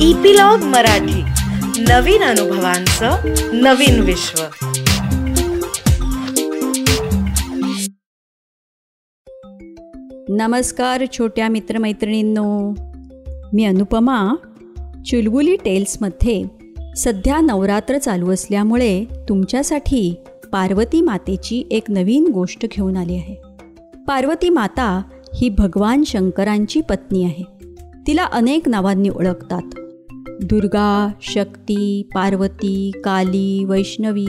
Epilogue Marathi. नवीन अनुभवांचं नवीन विश्व. नमस्कार छोट्या मित्रमैत्रिणींनो. मी अनुपमा चुलबुली टेल्समध्ये सध्या नवरात्र चालू असल्यामुळे तुमच्यासाठी पार्वती मातेची एक नवीन गोष्ट घेऊन आली आहे. पार्वती माता ही भगवान शंकरांची पत्नी आहे. तिला अनेक नावांनी ओळखतात. दुर्गा शक्ती पार्वती काली वैष्णवी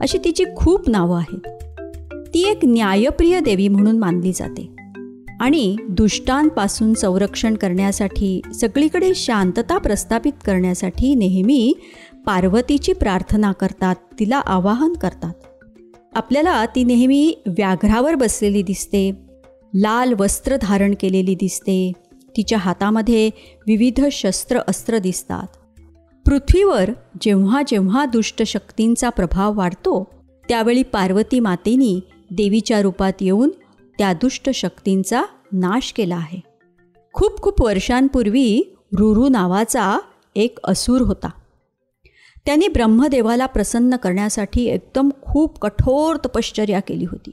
अशी तिची खूप नावं आहेत. ती एक न्यायप्रिय देवी म्हणून मानली जाते. आणि दुष्टांपासून संरक्षण करण्यासाठी सगळीकडे शांतता प्रस्थापित करण्यासाठी नेहमी पार्वतीची प्रार्थना करतात तिला आवाहन करतात. आपल्याला ती नेहमी व्याघ्रावर बसलेली दिसते लाल वस्त्र धारण केलेली दिसते तिच्या हातामध्ये विविध शस्त्र अस्त्र दिसतात. पृथ्वीवर जेव्हा जेव्हा दुष्ट शक्तींचा प्रभाव वाढतो त्यावेळी पार्वती मातेनी देवीच्या रूपात येऊन त्या दुष्ट शक्तींचा नाश केला आहे. खूप खूप वर्षांपूर्वी रुरू नावाचा एक असूर होता. त्यांनी ब्रह्मदेवाला प्रसन्न करण्यासाठी एकदम खूप कठोर तपश्चर्या केली होती.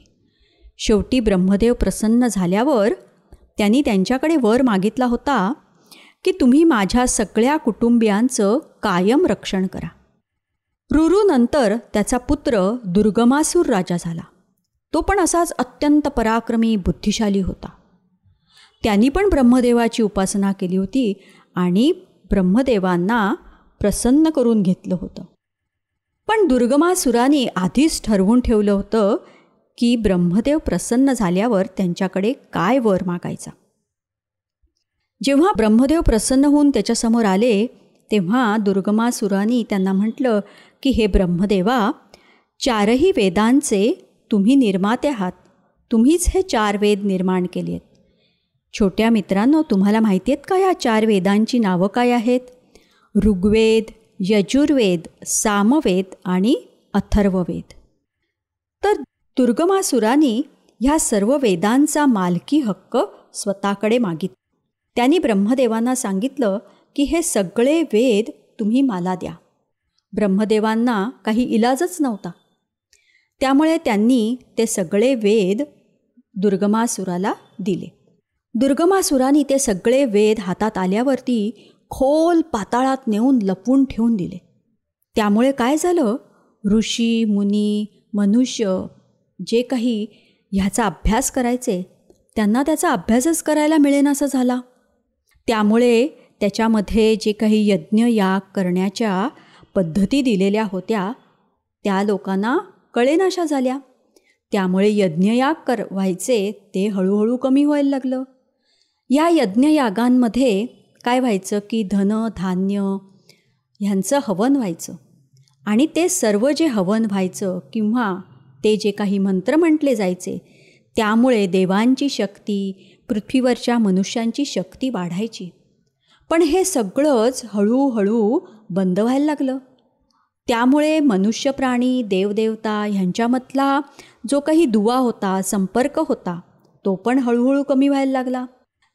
शेवटी ब्रह्मदेव प्रसन्न झाल्यावर त्यांनी त्यांच्याकडे वर मागितला होता की तुम्ही माझ्या सगळ्या कुटुंबियांचं कायम रक्षण करा. रुरूनंतर त्याचा पुत्र दुर्गमासूर राजा झाला. तो पण असाच अत्यंत पराक्रमी बुद्धिशाली होता. त्यांनी पण ब्रह्मदेवाची उपासना केली होती आणि ब्रह्मदेवांना प्रसन्न करून घेतलं होतं. पण दुर्गमासुराने आधीच ठरवून ठेवलं होतं की ब्रह्मदेव प्रसन्न झाल्यावर त्यांच्याकडे काय वर मागायचा? जेव्हा ब्रह्मदेव प्रसन्न होऊन त्याच्यासमोर आले तेव्हा दुर्गमासुरानी त्यांना म्हटलं की हे ब्रह्मदेवा चारही वेदांचे तुम्ही निर्माते आहात. तुम्हीच हे चार वेद निर्माण केले आहेत छोट्या मित्रांनो तुम्हाला माहिती आहेत का या चार वेदांची नावं काय आहेत? ऋग्वेद यजुर्वेद सामवेद आणि अथर्ववेद. दुर्गमासुराने ह्या सर्व वेदांचा मालकी हक्क स्वतःकडे मागित त्यांनी ब्रह्मदेवांना सांगितलं की हे सगळे वेद तुम्ही मला द्या. ब्रह्मदेवांना काही इलाजच नव्हता. त्यामुळे त्यांनी ते सगळे वेद दुर्गमासुराला दिले. दुर्गमासुराने ते सगळे वेद हातात आल्यावरती खोल पाताळात नेऊन लपवून ठेवून दिले. त्यामुळे काय झालं? ऋषी मुनी मनुष्य जे काही ह्याचा अभ्यास करायचे त्यांना त्याचा अभ्यासच करायला मिळेनासा झाला. त्यामुळे त्याच्यामध्ये जे काही यज्ञ याग करण्याच्या पद्धती दिलेल्या होत्या त्या लोकांना कळेनाशा झाल्या. त्यामुळे यज्ञयाग कर व्हायचे ते हळूहळू कमी व्हायला लागलं. या यज्ञयागांमध्ये काय व्हायचं की धन धान्य ह्यांचं हवन व्हायचं. आणि ते सर्व जे हवन व्हायचं किंवा ते जे काही मंत्र म्हटले जायचे त्यामुळे देवांची शक्ती पृथ्वीवरच्या मनुष्यांची शक्ती वाढायची. पण हे सगळंच हळूहळू बंद व्हायला लागलं. त्यामुळे मनुष्य प्राणी देवदेवता ह्यांच्यामधला जो काही दुवा होता संपर्क होता तो पण हळूहळू कमी व्हायला लागला.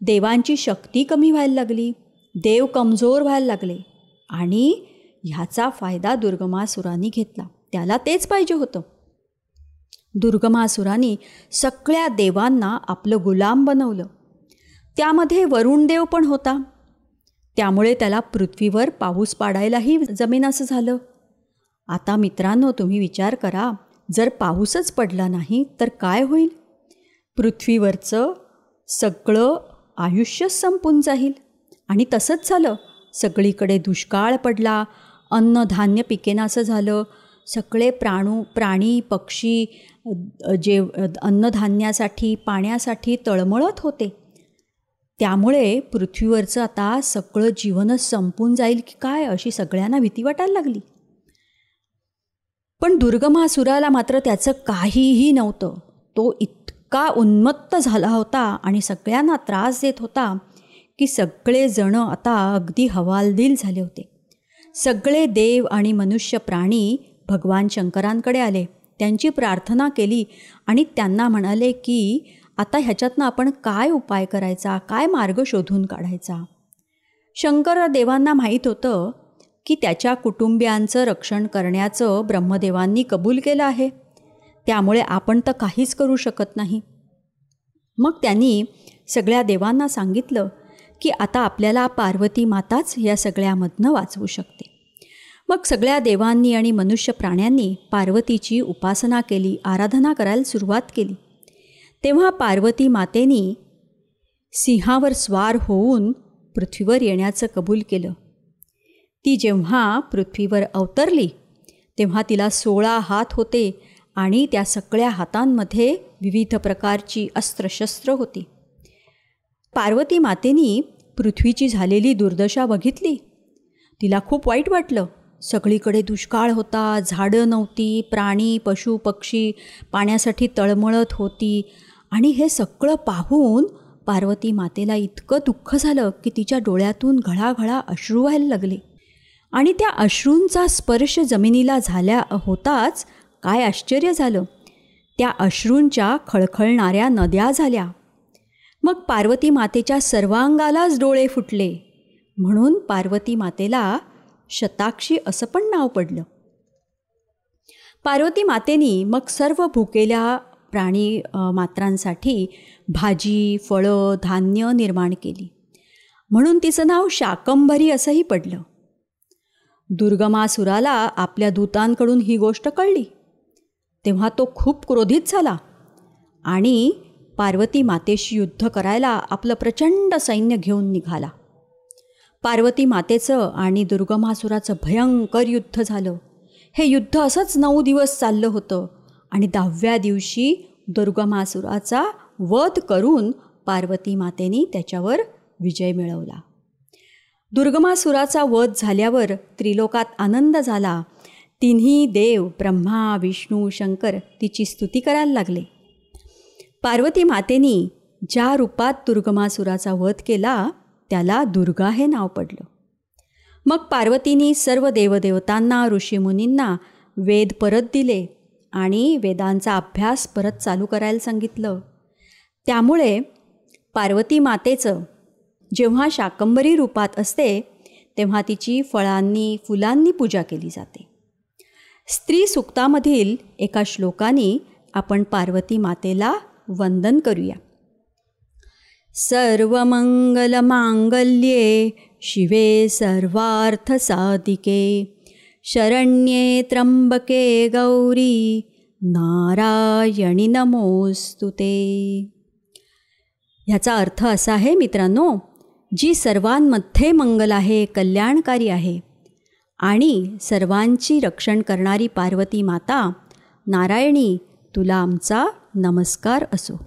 देवांची शक्ती कमी व्हायला लागली देव कमजोर व्हायला लागले आणि ह्याचा फायदा दुर्गमासुरांनी घेतला. त्याला तेच पाहिजे होतं. दुर्गमासुराने सगळ्या देवांना आपलं गुलाम बनवलं. त्यामध्ये वरुणदेव पण होता. त्यामुळे त्याला पृथ्वीवर पाऊस पाडायलाही जमीन असं झालं. आता मित्रांनो तुम्ही विचार करा जर पाऊसच पडला नाही तर काय होईल? पृथ्वीवरचं सगळं आयुष्यच संपून जाईल. आणि तसंच झालं. सगळीकडे दुष्काळ पडला अन्नधान्य पिकेनासं झालं सगळे प्राणू प्राणी पक्षी जे अन्नधान्यासाठी पाण्यासाठी तळमळत होते. त्यामुळे पृथ्वीवरचं आता सगळं जीवनच संपून जाईल की काय अशी सगळ्यांना भीती वाटायला लागली. पण दुर्गमासुराला मात्र त्याचं काहीही नव्हतं. तो इतका उन्मत्त झाला होता आणि सगळ्यांना त्रास देत होता की सगळेजणं आता अगदी हवालदिल झाले होते. सगळे देव आणि मनुष्य प्राणी भगवान शंकरांकडे आले. त्यांची प्रार्थना केली आणि त्यांना म्हणाले की आता ह्याच्यातनं आपण काय उपाय करायचा? काय मार्ग शोधून काढायचा? शंकर देवांना माहीत होतं की त्याच्या कुटुंबियांचं रक्षण करण्याचं ब्रह्मदेवांनी कबूल केलं आहे. त्यामुळे आपण तर काहीच करू शकत नाही. मग त्यांनी सगळ्या देवांना सांगितलं की आता आपल्याला पार्वती माताच या सगळ्यामधनं वाचवू शकते. मग सगळ्या देवांनी आणि मनुष्य प्राण्यांनी पार्वतीची उपासना केली आराधना करायला सुरुवात केली. तेव्हा पार्वती मातेनी सिंहावर स्वार होऊन पृथ्वीवर येण्याचं कबूल केलं. ती जेव्हा पृथ्वीवर अवतरली तेव्हा तिला सोळा हात होते आणि त्या सगळ्या हातांमध्ये विविध प्रकारची अस्त्रशस्त्र होती. पार्वती मातेनी पृथ्वीची झालेली दुर्दशा बघितली. तिला खूप वाईट वाटलं. सगळीकडे दुष्काळ होता झाडं नव्हती प्राणी पशु पक्षी पाण्यासाठी तळमळत होती. आणि हे सगळं पाहून पार्वती मातेला इतकं दुःख झालं की तिच्या डोळ्यातून घळाघळा अश्रू व्हायला लागले. आणि त्या अश्रूंचा स्पर्श जमिनीला झाल्या होताच काय आश्चर्य झालं. त्या अश्रूंच्या खळखळणाऱ्या नद्या झाल्या. मग पार्वती मातेच्या सर्वांगालाच डोळे फुटले. म्हणून पार्वती मातेला शताक्षी असं पण नाव पडलं. पार्वती मातेनी मग सर्व भुकेल्या प्राणी मात्रांसाठी भाजी फळं धान्य निर्माण केली. म्हणून तिचं नाव शाकंभरी असंही पडलं. दुर्गमासुराला आपल्या दूतांकडून ही गोष्ट कळली. तेव्हा तो खूप क्रोधित झाला आणि पार्वती मातेशी युद्ध करायला आपलं प्रचंड सैन्य घेऊन निघाला. पार्वती मातेचं आणि दुर्गमासुराचं भयंकर युद्ध झालं. हे युद्ध असंच नऊ दिवस चाललं होतं आणि दहाव्या दिवशी दुर्गमासुराचा वध करून पार्वती मातेने त्याच्यावर विजय मिळवला. दुर्गमासुराचा वध झाल्यावर त्रिलोकात आनंद झाला. तिन्ही देव ब्रह्मा विष्णू शंकर तिची स्तुती करायला लागले. पार्वती मातेनी ज्या रूपात दुर्गमासुराचा वध केला त्याला दुर्गा हे नाव पडलं. मग पार्वतीनी सर्व देवदेवतांना ऋषीमुनींना वेद परत दिले आणि वेदांचा अभ्यास परत चालू करायला सांगितलं. त्यामुळे पार्वती मातेचं जेव्हा शाकंबरी रूपात असते तेव्हा तिची फळांनी फुलांनी पूजा केली जाते. स्त्री सुक्तामधील एका श्लोकाने आपण पार्वती मातेला वंदन करूया. सर्वमंगलमांगल्ये शिवे सर्वार्थसाधिके। शरण्ये त्र्यंबके गौरी नारायणी नमोस्तुते ह्याचा अर्थ असा आहे मित्रांनो जी सर्वांमध्ये मंगल आहे कल्याणकारी आहे आणि सर्वांची रक्षण करणारी पार्वती माता नारायणी तुला आमचा नमस्कार असो.